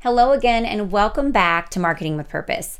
Hello again, and welcome back to Marketing with Purpose.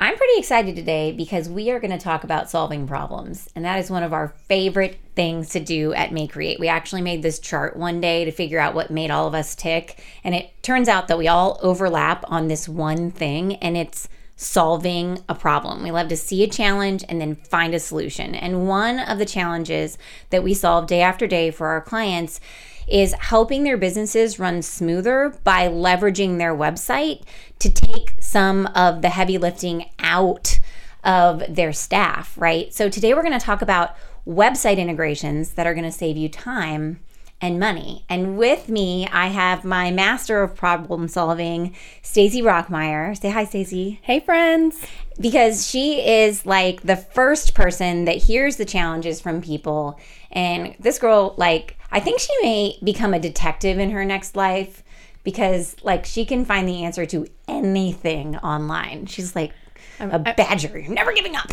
I'm pretty excited today because we are going to talk about solving problems, and that is one of our favorite things to do at May Create. We actually made this chart one day to figure out what made all of us tick, and it turns out that we all overlap on this one thing, and it's solving a problem. We love to see a challenge and then find a solution. And one of the challenges that we solve day after day for our clients is helping their businesses run smoother by leveraging their website to take some of the heavy lifting out of their staff, right? So today we're going to talk about website integrations that are going to save you time and money. And with me, I have my master of problem solving, Stacy Rockmeyer. Say hi, Stacy. Hey, friends. Because she is like the first person that hears the challenges from people. And this girl, like, I think she may become a detective in her next life because, like, she can find the answer to anything online. She's like a badger. You're never giving up.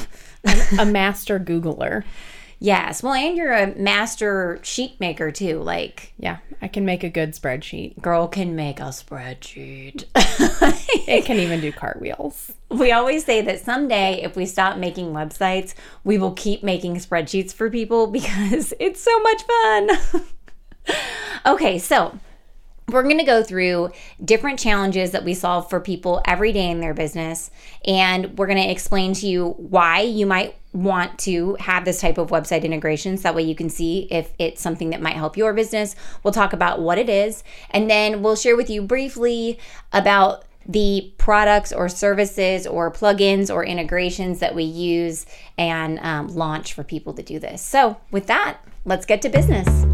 a master Googler. Yes. Well, and you're a master sheet maker too. Like, yeah, I can make a good spreadsheet. Girl can make a spreadsheet. it can even do cartwheels. We always say that someday, if we stop making websites, we will keep making spreadsheets for people because it's so much fun. okay, so we're going to go through different challenges that we solve for people every day in their business. And we're going to explain to you why you might want to have this type of website integrations. That way you can see if it's something that might help your business. We'll talk about what it is. And then we'll share with you briefly about the products or services or plugins or integrations that we use and um, launch for people to do this. So, with that, let's get to business.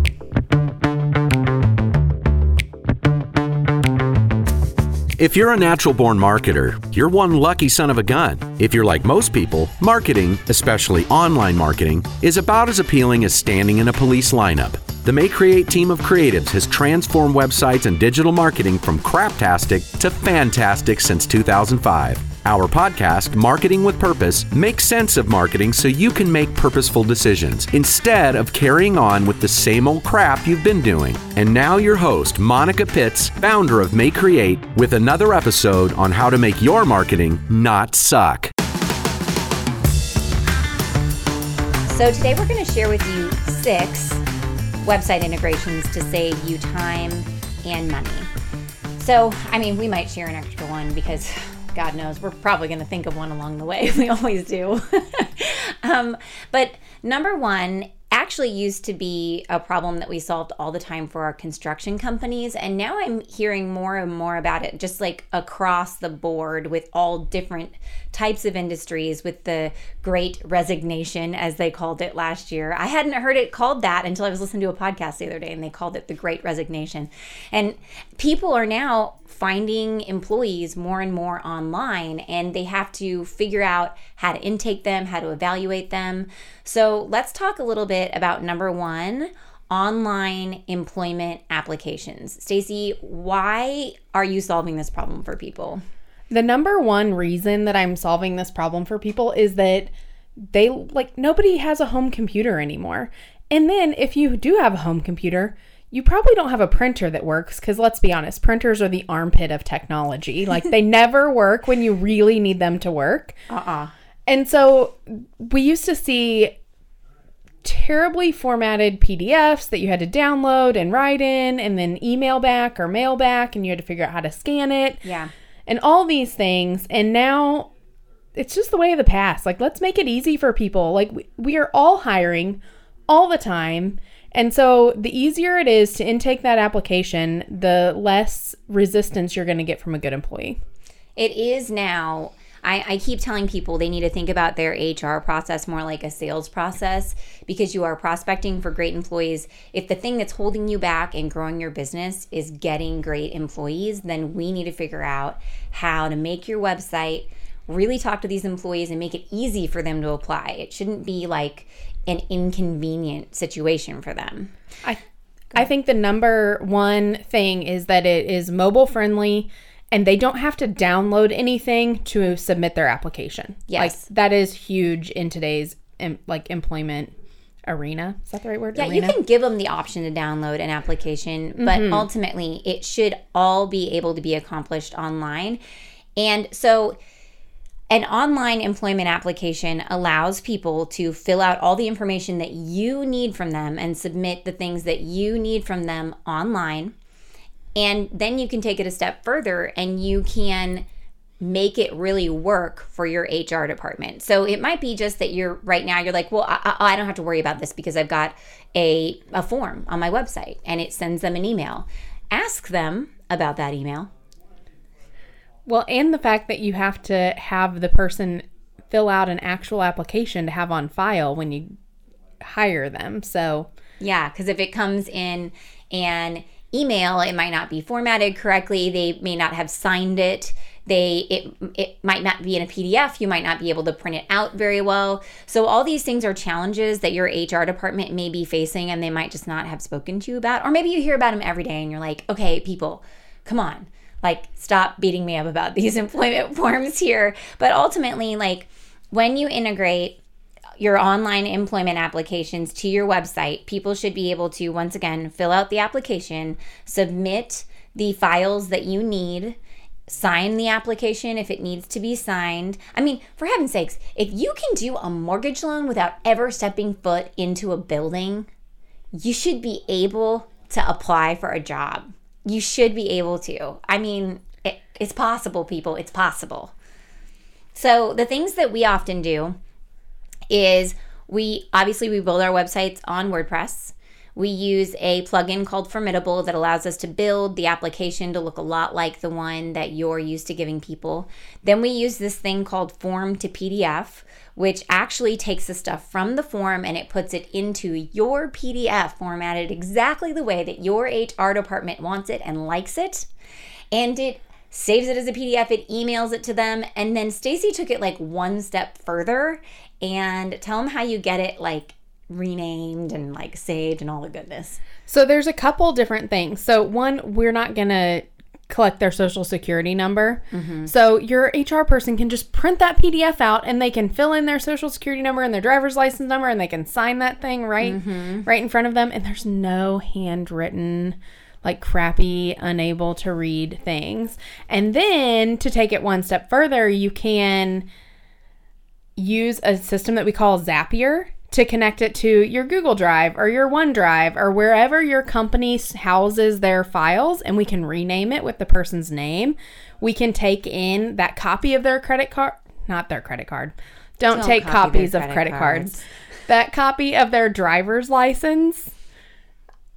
If you're a natural born marketer, you're one lucky son of a gun. If you're like most people, marketing, especially online marketing, is about as appealing as standing in a police lineup. The May Create team of creatives has transformed websites and digital marketing from craptastic to fantastic since 2005. Our podcast, Marketing with Purpose, makes sense of marketing so you can make purposeful decisions instead of carrying on with the same old crap you've been doing. And now, your host, Monica Pitts, founder of May Create, with another episode on how to make your marketing not suck. So, today we're going to share with you six website integrations to save you time and money. So, I mean, we might share an extra one because God knows, we're probably going to think of one along the way. We always do. um, but number one actually used to be a problem that we solved all the time for our construction companies. And now I'm hearing more and more about it, just like across the board with all different types of industries, with the great resignation, as they called it last year. I hadn't heard it called that until I was listening to a podcast the other day and they called it the great resignation. And people are now finding employees more and more online and they have to figure out how to intake them, how to evaluate them. So let's talk a little bit about number one online employment applications. Stacy, why are you solving this problem for people? The number one reason that I'm solving this problem for people is that they like nobody has a home computer anymore. And then if you do have a home computer, you probably don't have a printer that works because let's be honest, printers are the armpit of technology. Like they never work when you really need them to work. Uh uh-uh. uh And so we used to see terribly formatted PDFs that you had to download and write in and then email back or mail back and you had to figure out how to scan it. Yeah. And all these things. And now it's just the way of the past. Like let's make it easy for people. Like we, we are all hiring all the time and so the easier it is to intake that application, the less resistance you're going to get from a good employee. It is now. I, I, keep telling people they need to think about their HR process more like a sales process because you are prospecting for great employees. If the thing that's holding you back and growing your business is getting great employees, then we need to figure out how to make your website really talk to these employees and make it easy for them to apply. It shouldn't be like an inconvenient situation for them. I I think the number one thing is that it is mobile friendly and they don't have to download anything to submit their application. Yes. Like that is huge in today's like employment Arena. Is that the right word? Yeah, Arena? you can give them the option to download an application, but Mm-hmm. ultimately it should all be able to be accomplished online. And so an online employment application allows people to fill out all the information that you need from them and submit the things that you need from them online. And then you can take it a step further and you can make it really work for your HR department. So it might be just that you're right now you're like, well, I, I don't have to worry about this because I've got a a form on my website and it sends them an email. Ask them about that email. Well, and the fact that you have to have the person fill out an actual application to have on file when you hire them. So, Yeah, because if it comes in an email, it might not be formatted correctly. They may not have signed it. They it it might not be in a PDF. You might not be able to print it out very well. So all these things are challenges that your HR department may be facing, and they might just not have spoken to you about. Or maybe you hear about them every day, and you're like, okay, people, come on, like stop beating me up about these employment forms here. But ultimately, like when you integrate your online employment applications to your website, people should be able to once again fill out the application, submit the files that you need, sign the application if it needs to be signed. I mean, for heaven's sakes, if you can do a mortgage loan without ever stepping foot into a building, you should be able to apply for a job. You should be able to. I mean, it, it's possible, people. It's possible. So, the things that we often do is we obviously we build our websites on WordPress. We use a plugin called Formidable that allows us to build the application to look a lot like the one that you're used to giving people. Then we use this thing called Form to PDF, which actually takes the stuff from the form and it puts it into your PDF formatted exactly the way that your HR department wants it and likes it. And it saves it as a PDF, it emails it to them, and then Stacy took it like one step further and tell them how you get it like renamed and like saved and all the goodness. so there's a couple different things. So, one, we're not going to collect their social security number. Mm-hmm. So, your HR person can just print that PDF out and they can fill in their social security number and their driver's license number and they can sign that thing right mm-hmm. right in front of them and there's no handwritten like crappy, unable to read things. And then to take it one step further, you can use a system that we call Zapier to connect it to your Google Drive or your OneDrive or wherever your company houses their files, and we can rename it with the person's name. We can take in that copy of their credit card, not their credit card. Don't, Don't take copy copies of credit credit cards. cards. That copy of their driver's license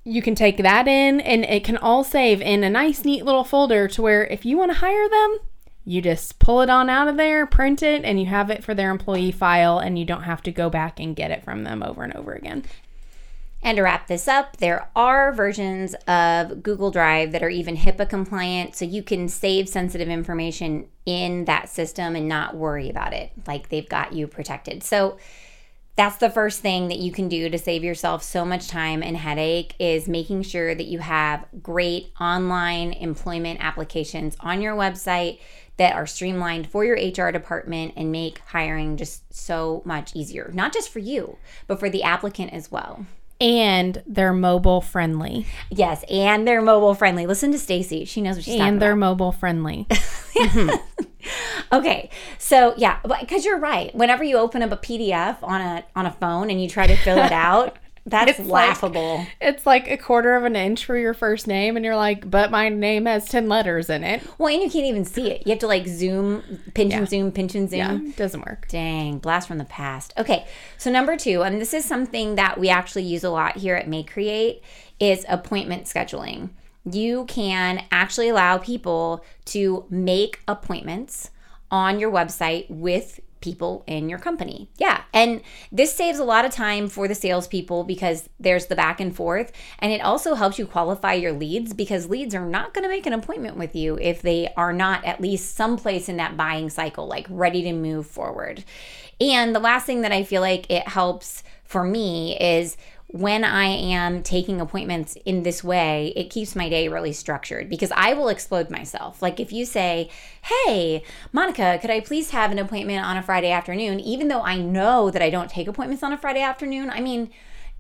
you can take that in and it can all save in a nice neat little folder to where if you want to hire them you just pull it on out of there print it and you have it for their employee file and you don't have to go back and get it from them over and over again And to wrap this up, there are versions of Google Drive that are even HIPAA compliant, so you can save sensitive information in that system and not worry about it. Like they've got you protected. So that's the first thing that you can do to save yourself so much time and headache is making sure that you have great online employment applications on your website that are streamlined for your HR department and make hiring just so much easier. Not just for you, but for the applicant as well. and they're mobile friendly Yes, and they're mobile friendly. Listen to Stacy; she knows what she's talking and about. they're mobile friendly Okay, so yeah, because you're right. Whenever you open up a PDF on a on a phone and you try to fill it out, that's It's like- laughable. it's like a quarter of an inch for your first name and you're like but my name has 10 letters in it well, and you can't even see it. You have to like zoom, pinch and zoom, pinch and zoom. yeah it doesn't work Dang, blast from the past. Okay, so number two, and this is something that we actually use a lot here at May Create, is appointment scheduling. You can actually allow people to make appointments on your website with people in your company. Yeah. And this saves a lot of time for the salespeople because there's the back and forth. And it also helps you qualify your leads because leads are not going to make an appointment with you if they are not at least someplace in that buying cycle, like ready to move forward. And the last thing that I feel like it helps for me is when I am taking appointments in this way, it keeps my day really structured because I will explode myself. Like if you say, Hey, Monica, could I please have an appointment on a Friday afternoon? Even though I know that I don't take appointments on a Friday afternoon, I mean,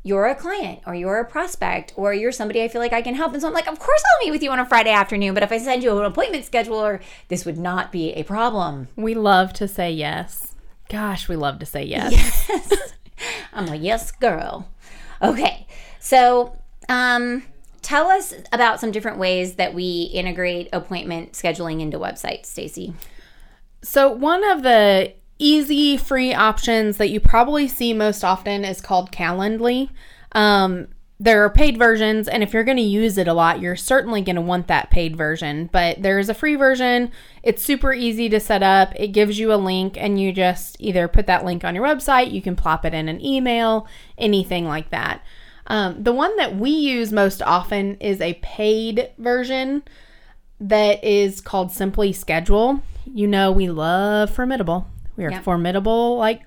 you're a client or you're a prospect or you're somebody I feel like I can help. And so I'm like, of course I'll meet with you on a Friday afternoon. But if I send you an appointment scheduler, this would not be a problem. We love to say yes. Gosh, we love to say yes. Yes. I'm a yes girl. Okay. So, um, tell us about some different ways that we integrate appointment scheduling into websites, Stacy. So, one of the easy free options that you probably see most often is called Calendly. Um, there are paid versions, and if you're going to use it a lot, you're certainly going to want that paid version. But there is a free version. It's super easy to set up. It gives you a link, and you just either put that link on your website, you can plop it in an email, anything like that. Um, the one that we use most often is a paid version that is called Simply Schedule. You know, we love Formidable. We are Yep. formidable like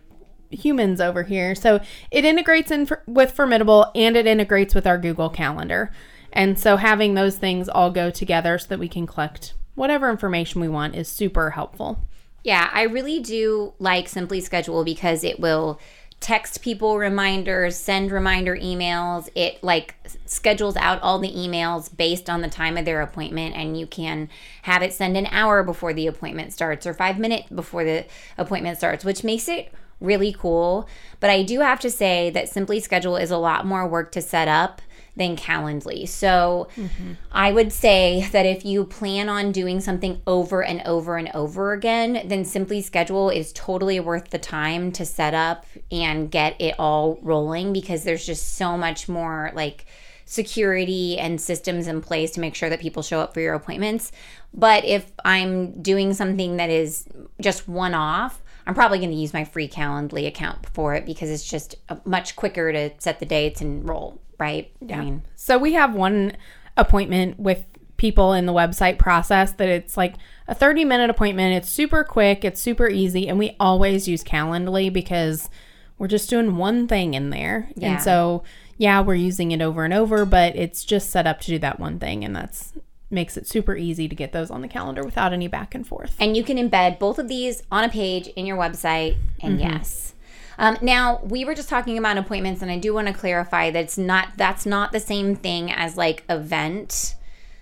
humans over here. So it integrates in for, with Formidable and it integrates with our Google Calendar. And so having those things all go together so that we can collect whatever information we want is super helpful. Yeah, I really do like Simply Schedule because it will text people reminders, send reminder emails. It like schedules out all the emails based on the time of their appointment and you can have it send an hour before the appointment starts or 5 minutes before the appointment starts, which makes it really cool. But I do have to say that Simply Schedule is a lot more work to set up than Calendly. So mm-hmm. I would say that if you plan on doing something over and over and over again, then Simply Schedule is totally worth the time to set up and get it all rolling because there's just so much more like security and systems in place to make sure that people show up for your appointments. But if I'm doing something that is just one off, I'm probably going to use my free Calendly account for it because it's just uh, much quicker to set the dates and roll, right? I mean, So we have one appointment with people in the website process that it's like a 30 minute appointment. It's super quick, it's super easy, and we always use Calendly because we're just doing one thing in there. Yeah. And so, yeah, we're using it over and over, but it's just set up to do that one thing, and that's makes it super easy to get those on the calendar without any back and forth. and you can embed both of these on a page in your website and yes. Um, now we were just talking about appointments and i do want to clarify that it's not that's not the same thing as like event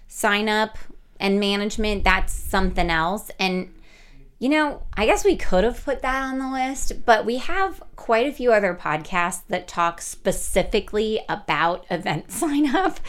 sign up and management. That's something else. And you know i guess we could have put that on the list but we have quite a few other podcasts that talk specifically about event sign up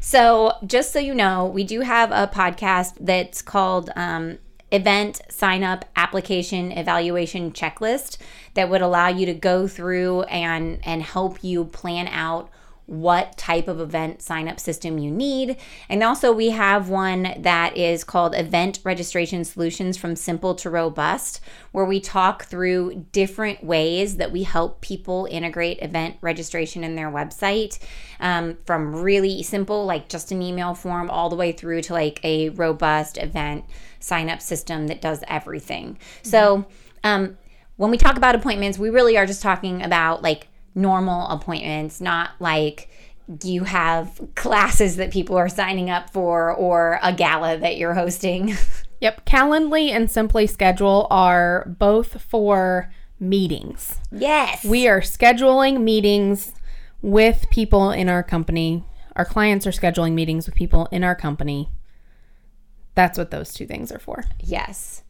so just so you know we do have a podcast that's called um, event sign up application evaluation checklist that would allow you to go through and and help you plan out what type of event sign up system you need. And also, we have one that is called Event Registration Solutions from Simple to Robust, where we talk through different ways that we help people integrate event registration in their website um, from really simple, like just an email form, all the way through to like a robust event sign up system that does everything. So, um, when we talk about appointments, we really are just talking about like normal appointments, not like you have classes that people are signing up for or a gala that you're hosting. Yep, Calendly and Simply Schedule are both for meetings. yes. We are scheduling meetings with people in our company. Our clients are scheduling meetings with people in our company. That's what those two things are for. Yes.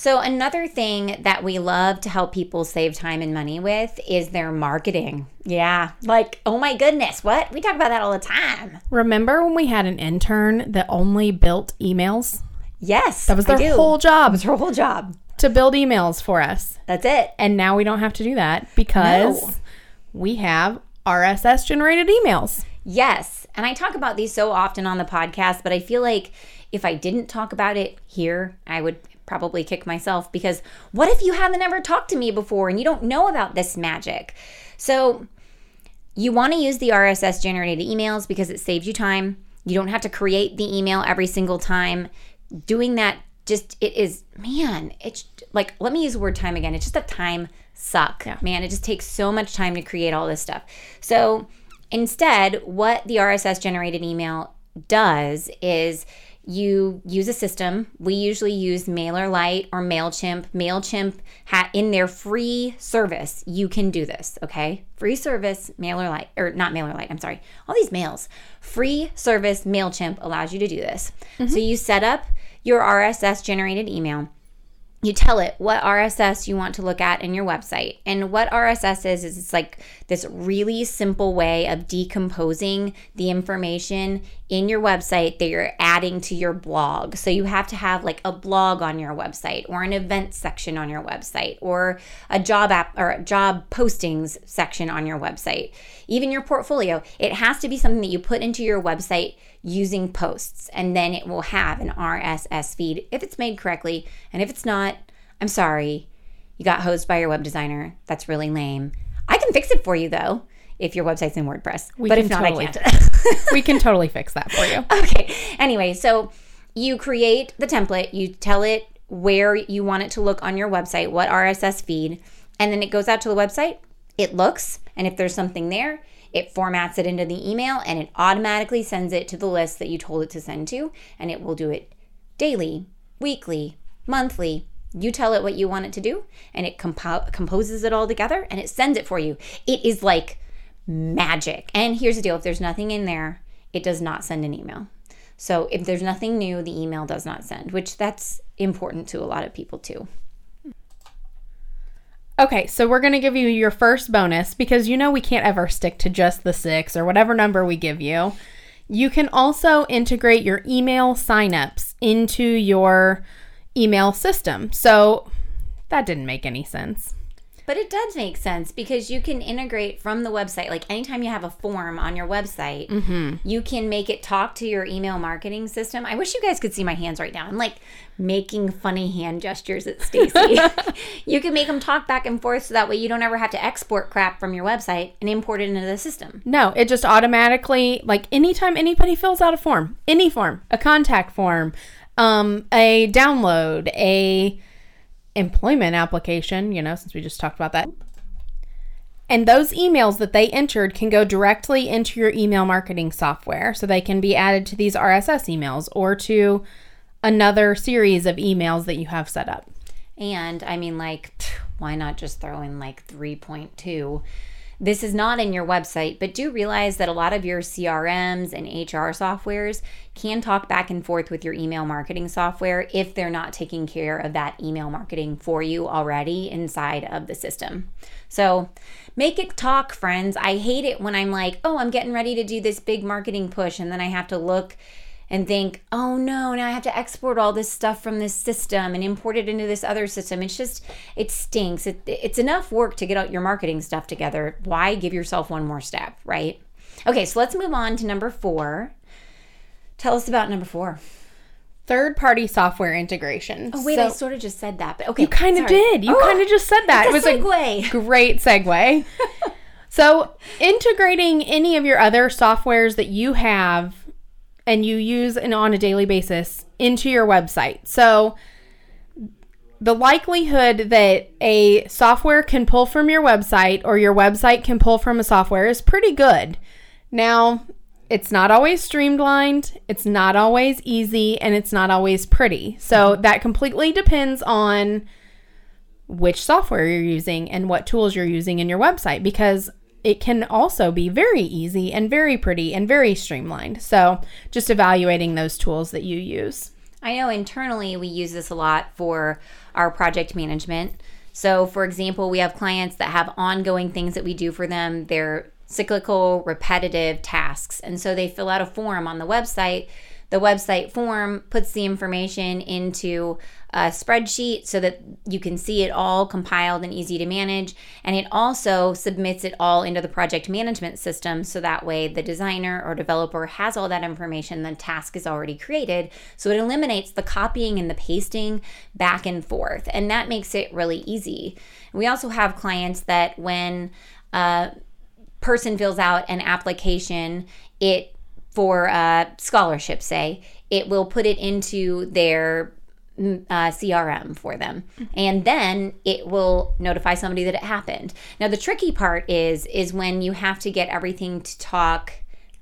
So, another thing that we love to help people save time and money with is their marketing. Yeah. Like, oh my goodness, what? We talk about that all the time. Remember when we had an intern that only built emails? Yes. That was their whole job That was her whole job. to build emails for us. That's it. And now we don't have to do that because No. we have RSS generated emails. Yes. And I talk about these so often on the podcast, but I feel like if I didn't talk about it here, I would probably kick myself because what if you haven't ever talked to me before and you don't know about this magic? So, you want to use the RSS generated emails because it saves you time. You don't have to create the email every single time. Doing that just it is man, it's like let me use the word time again. It's just a time suck. Man, it just takes so much time to create all this stuff. So, instead, what the RSS generated email does is you use a system. We usually use MailerLite or MailChimp. MailChimp ha- in their free service, you can do this, okay? Free service, MailerLite, or not MailerLite, I'm sorry. All these mails. Free service, MailChimp allows you to do this. Mm-hmm. So you set up your RSS generated email you tell it what RSS you want to look at in your website. And what RSS is, is it's like this really simple way of decomposing the information in your website that you're adding to your blog. So you have to have like a blog on your website or an event section on your website or a job app or job postings section on your website. Even your portfolio, it has to be something that you put into your website using posts and then it will have an RSS feed if it's made correctly. And if it's not, I'm sorry. You got hosed by your web designer. That's really lame. I can fix it for you though if your website's in WordPress. but if not, totally I can't. we can totally fix that for you. okay. Anyway, so you create the template, you tell it where you want it to look on your website, what RSS feed, and then it goes out to the website. It looks, and if there's something there, it formats it into the email and it automatically sends it to the list that you told it to send to, and it will do it daily, weekly, monthly. You tell it what you want it to do, and it compo- composes it all together and it sends it for you. It is like magic. And here's the deal if there's nothing in there, it does not send an email. So if there's nothing new, the email does not send, which that's important to a lot of people too. Okay, so we're going to give you your first bonus because you know we can't ever stick to just the six or whatever number we give you. You can also integrate your email signups into your email system. So that didn't make any sense. But it does make sense because you can integrate from the website. Like anytime you have a form on your website, you can make it talk to your email marketing system. I wish you guys could see my hands right now. I'm like making funny hand gestures at Stacy. you can make them talk back and forth so that way you don't ever have to export crap from your website and import it into the system. No, it just automatically, like anytime anybody fills out a form, any form, a contact form, um, a download, a employment application, you know, since we just talked about that. And those emails that they entered can go directly into your email marketing software. So they can be added to these RSS emails or to another series of emails that you have set up. And I mean, like, why not just throw in like 3.2? This is not in your website, but do realize that a lot of your CRMs and HR softwares can talk back and forth with your email marketing software if they're not taking care of that email marketing for you already inside of the system. So make it talk, friends. I hate it when I'm like, oh, I'm getting ready to do this big marketing push, and then I have to look and think, oh no, now I have to export all this stuff from this system and import it into this other system. It's just, it stinks. It, it's enough work to get out your marketing stuff together. Why give yourself one more step, right? Okay, so let's move on to number four. Tell us about number four. Third party software integration. Oh, wait, So- I sort of just said that, but okay. You kind of did. You Oh, kind of just said that. it was segue. a great segue. so, integrating any of your other softwares that you have and you use and on a daily basis into your website. So, the likelihood that a software can pull from your website or your website can pull from a software is pretty good. Now, it's not always streamlined, it's not always easy, and it's not always pretty. So that completely depends on which software you're using and what tools you're using in your website because it can also be very easy and very pretty and very streamlined. So just evaluating those tools that you use. I know internally we use this a lot for our project management. So, for example, we have clients that have ongoing things that we do for them. They're cyclical, repetitive tasks. And so they fill out a form on the website. The website form puts the information into a spreadsheet so that you can see it all compiled and easy to manage. And it also submits it all into the project management system so that way the designer or developer has all that information. The task is already created. So it eliminates the copying and the pasting back and forth. And that makes it really easy. We also have clients that when a person fills out an application, it for a scholarship, say, it will put it into their mm, uh, CRM for them, and then it will notify somebody that it happened. Now, the tricky part is is when you have to get everything to talk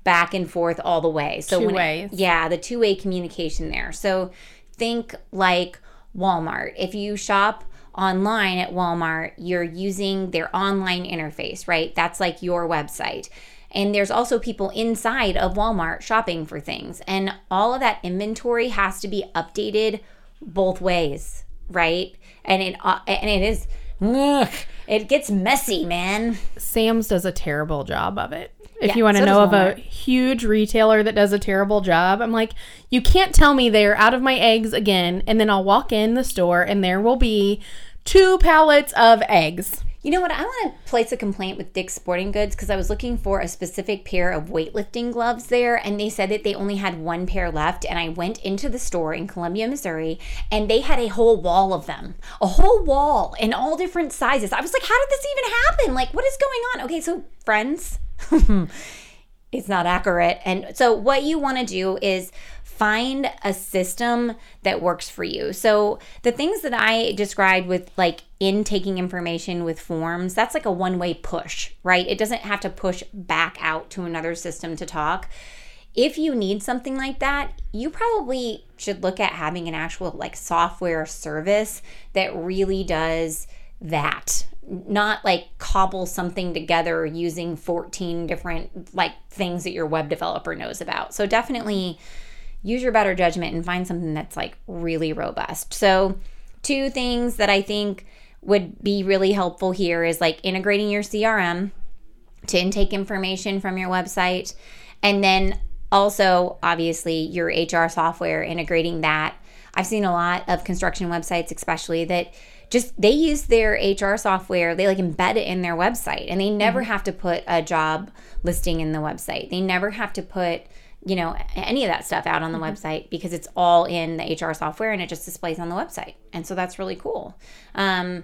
back and forth all the way. So Two when it- yeah, the two way communication there. So think like Walmart. If you shop online at Walmart, you're using their online interface, right? That's like your website. And there's also people inside of Walmart shopping for things. And all of that inventory has to be updated both ways, right? And it uh, and it is ugh, it gets messy, man. Sam's does a terrible job of it. If Yeah, you want to so know of a huge retailer that does a terrible job, I'm like, you can't tell me they're out of my eggs again, and then I'll walk in the store and there will be two pallets of eggs. You know what? I want to place a complaint with Dick's Sporting Goods because I was looking for a specific pair of weightlifting gloves there, and they said that they only had one pair left. And I went into the store in Columbia, Missouri, and they had a whole wall of them, a whole wall in all different sizes. I was like, how did this even happen? Like, what is going on? Okay, so friends, it's not accurate. And so, what you want to do is find a system that works for you. So, the things that I described with like intaking information with forms, that's like a one way push, right? It doesn't have to push back out to another system to talk. If you need something like that, you probably should look at having an actual like software service that really does that. Not like cobble something together using 14 different like things that your web developer knows about. So definitely use your better judgment and find something that's like really robust. So two things that i think would be really helpful here is like integrating your crm to intake information from your website and then also obviously your hr software integrating that. I've seen a lot of construction websites especially that just they use their hr software they like embed it in their website and they never have to put a job listing in the website. They never have to put you know any of that stuff out on the website because it's all in the hr software and it just displays on the website. And so that's really cool. Um,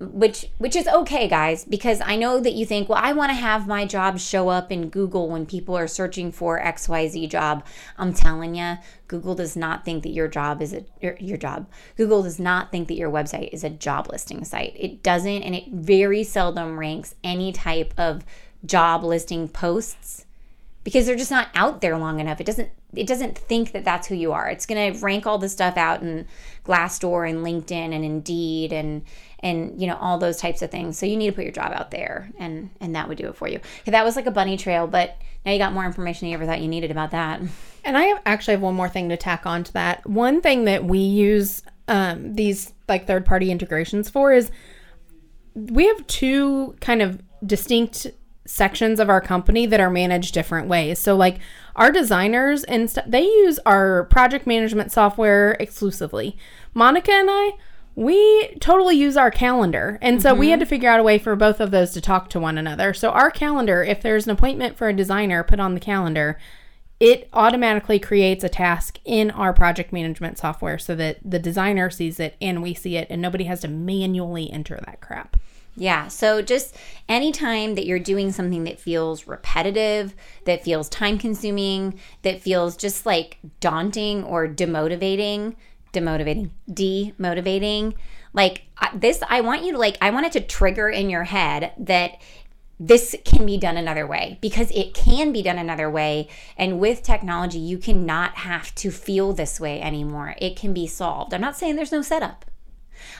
which which is okay guys because i know that you think well i want to have my job show up in google when people are searching for xyz job i'm telling you google does not think that your job is a your, your job google does not think that your website is a job listing site it doesn't and it very seldom ranks any type of job listing posts because they're just not out there long enough. It doesn't it doesn't think that that's who you are. It's going to rank all the stuff out in Glassdoor and LinkedIn and Indeed and and you know all those types of things. So you need to put your job out there and and that would do it for you. Okay, that was like a bunny trail, but now you got more information you ever thought you needed about that. And I have, actually have one more thing to tack on to that. One thing that we use um, these like third party integrations for is we have two kind of distinct sections of our company that are managed different ways. So like our designers and stuff, they use our project management software exclusively. Monica and I, we totally use our calendar. And so we mm-hmm. had to figure out a way for both of those to talk to one another. So our calendar, if there's an appointment for a designer put on the calendar, it automatically creates a task in our project management software so that the designer sees it and we see it and nobody has to manually enter that crap. Yeah. So just anytime that you're doing something that feels repetitive, that feels time consuming, that feels just like daunting or demotivating, demotivating, demotivating, like this, I want you to like, I want it to trigger in your head that this can be done another way because it can be done another way. And with technology, you cannot have to feel this way anymore. It can be solved. I'm not saying there's no setup.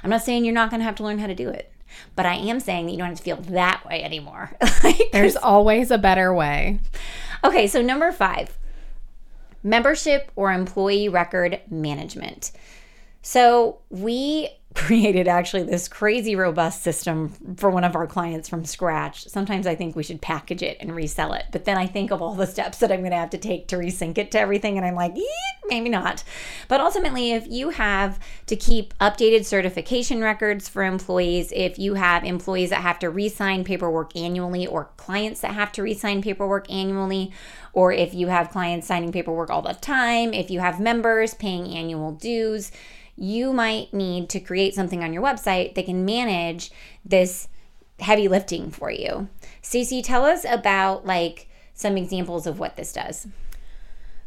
I'm not saying you're not going to have to learn how to do it, but I am saying that you don't have to feel that way anymore. Like, There's always a better way. okay, so number five membership or employee record management. So we created actually this crazy robust system for one of our clients from scratch. Sometimes I think we should package it and resell it, but then I think of all the steps that I'm going to have to take to resync it to everything, and I'm like, maybe not. But ultimately, if you have to keep updated certification records for employees, if you have employees that have to re-sign paperwork annually, or clients that have to re-sign paperwork annually, or if you have clients signing paperwork all the time, if you have members paying annual dues, you might need to create something on your website that can manage this heavy lifting for you. Stacy, tell us about like some examples of what this does.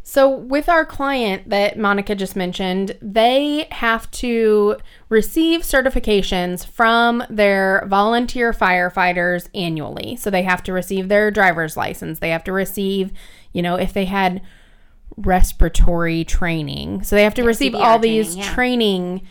So, with our client that Monica just mentioned, they have to receive certifications from their volunteer firefighters annually. So, they have to receive their driver's license, they have to receive you know, if they had respiratory training. So they have to receive CPR all these training, yeah. training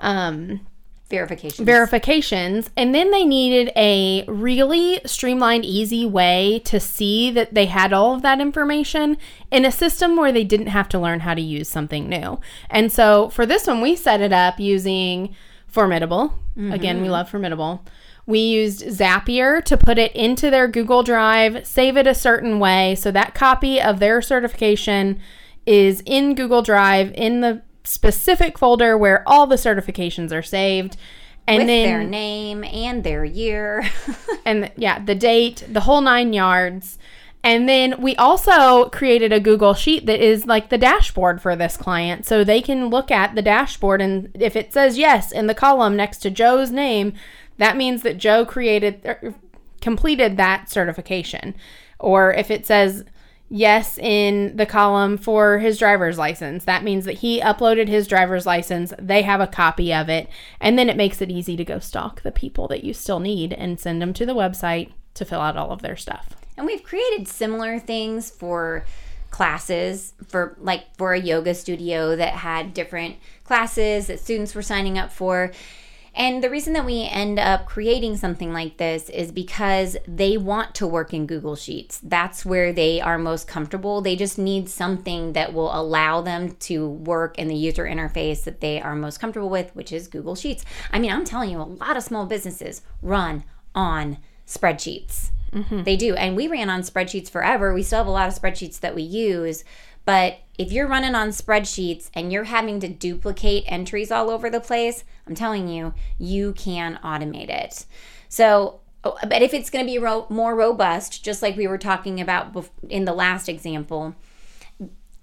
um, Verification. verifications. And then they needed a really streamlined, easy way to see that they had all of that information in a system where they didn't have to learn how to use something new. And so for this one, we set it up using Formidable. Again, we love Formidable. We used Zapier to put it into their Google Drive, save it a certain way. So that copy of their certification is in Google Drive in the specific folder where all the certifications are saved. And with then their name and their year. and yeah, the date, the whole nine yards. And then we also created a Google Sheet that is like the dashboard for this client. So they can look at the dashboard, and if it says yes in the column next to Joe's name, that means that Joe created, er, completed that certification. Or if it says yes in the column for his driver's license, that means that he uploaded his driver's license. They have a copy of it. And then it makes it easy to go stalk the people that you still need and send them to the website to fill out all of their stuff. And we've created similar things for classes for like for a yoga studio that had different classes that students were signing up for. And the reason that we end up creating something like this is because they want to work in Google Sheets. That's where they are most comfortable. They just need something that will allow them to work in the user interface that they are most comfortable with, which is Google Sheets. I mean, I'm telling you, a lot of small businesses run on spreadsheets. Mm-hmm. They do. And we ran on spreadsheets forever. We still have a lot of spreadsheets that we use. But if you're running on spreadsheets and you're having to duplicate entries all over the place, I'm telling you, you can automate it. So, but if it's going to be ro- more robust, just like we were talking about in the last example,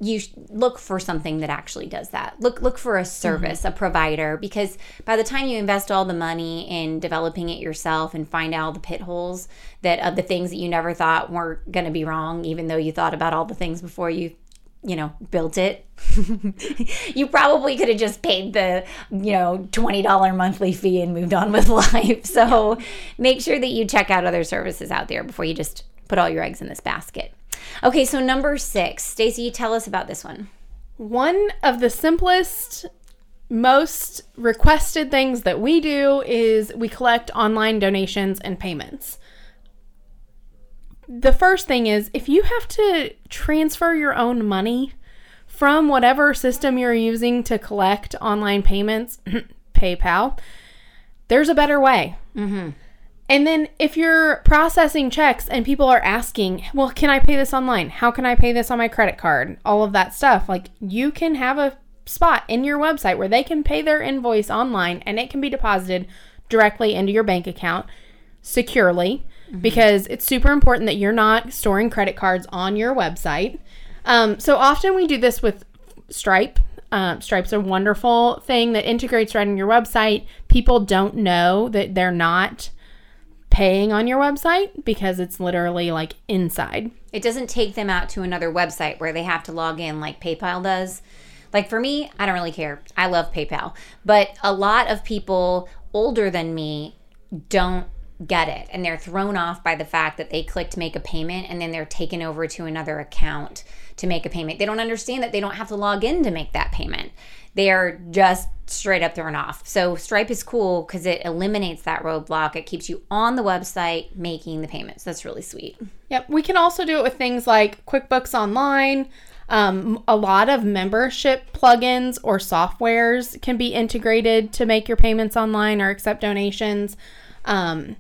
you look for something that actually does that. Look look for a service, mm-hmm. a provider because by the time you invest all the money in developing it yourself and find out all the pit holes that of the things that you never thought were going to be wrong even though you thought about all the things before you you know built it you probably could have just paid the you know $20 monthly fee and moved on with life. So make sure that you check out other services out there before you just put all your eggs in this basket okay so number six stacy tell us about this one One of the simplest, most requested things that we do is we collect online donations and payments. The first thing is if you have to transfer your own money from whatever system you're using to collect online payments, PayPal, there's a better way. Mm-hmm. And then if you're processing checks and people are asking, well, can I pay this online? How can I pay this on my credit card? All of that stuff. Like you can have a spot in your website where they can pay their invoice online and it can be deposited directly into your bank account securely because it's super important that you're not storing credit cards on your website. Um, so often we do this with Stripe. Um, Stripe's a wonderful thing that integrates right in your website. People don't know that they're not paying on your website because it's literally like inside. It doesn't take them out to another website where they have to log in like PayPal does. Like for me, I don't really care. I love PayPal. But a lot of people older than me don't get it and they're thrown off by the fact that they clicked make a payment and then they're taken over to another account to make a payment. They don't understand that they don't have to log in to make that payment. They are just straight up thrown off. So Stripe is cool because it eliminates that roadblock. It keeps you on the website making the payments. That's really sweet. Yep. We can also do it with things like QuickBooks Online. Um, a lot of membership plugins or softwares can be integrated to make your payments online or accept donations. Um,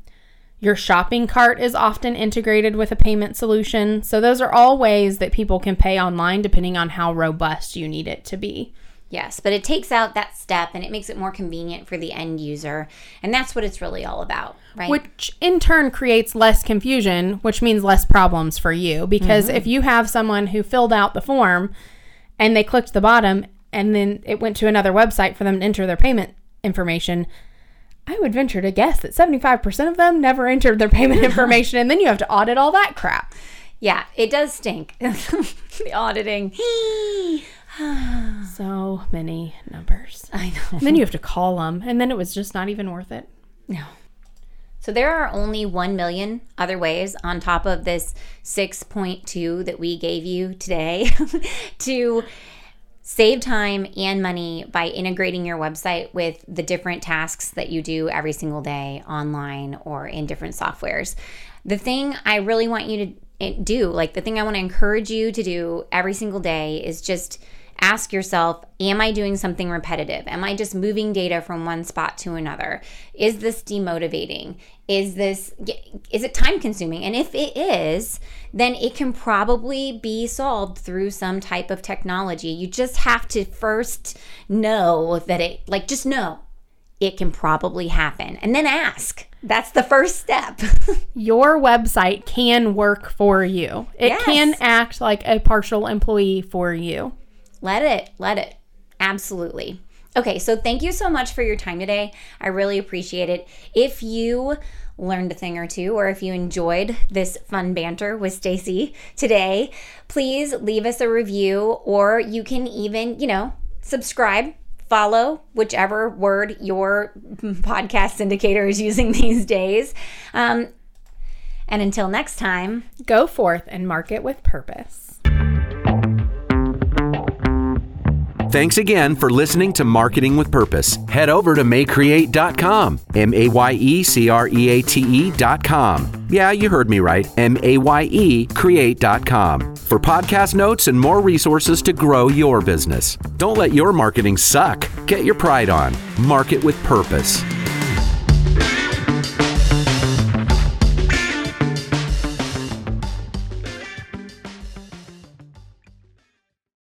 your shopping cart is often integrated with a payment solution. So, those are all ways that people can pay online depending on how robust you need it to be. Yes, but it takes out that step and it makes it more convenient for the end user. And that's what it's really all about, right? Which in turn creates less confusion, which means less problems for you. Because mm-hmm. if you have someone who filled out the form and they clicked the bottom and then it went to another website for them to enter their payment information, I would venture to guess that 75% of them never entered their payment information and then you have to audit all that crap. yeah, it does stink. the auditing. So many numbers. I know. And then you have to call them and then it was just not even worth it. No. So there are only 1 million other ways on top of this 6.2 that we gave you today to save time and money by integrating your website with the different tasks that you do every single day online or in different softwares. The thing I really want you to eh, do, like the thing I want to encourage you to do every single day is just ask yourself Am I doing something repetitive? Am I just moving data from one spot to another? Is this demotivating? Is this is it time consuming? And if it is, then it can probably be solved through some type of technology. You just have to first know that it like just know it can probably happen and then ask. That's the first step. Your website can work for you. It Yes. can act like a partial employee for you. Let it, let it. Absolutely. Okay, so thank you so much for your time today. I really appreciate it. If you learned a thing or two or if you enjoyed this fun banter with Stacy today, please leave us a review or you can even, you know, subscribe, follow whichever word your podcast indicator is using these days. Um, and until next time, Go forth and market with purpose. Thanks again for listening to Marketing with Purpose. Head over to mayecreate.com, M A Y E C R E A T E.com. Yeah, you heard me right, M A Y E create.com for podcast notes and more resources to grow your business. Don't let your marketing suck. Get your pride on. Market with Purpose.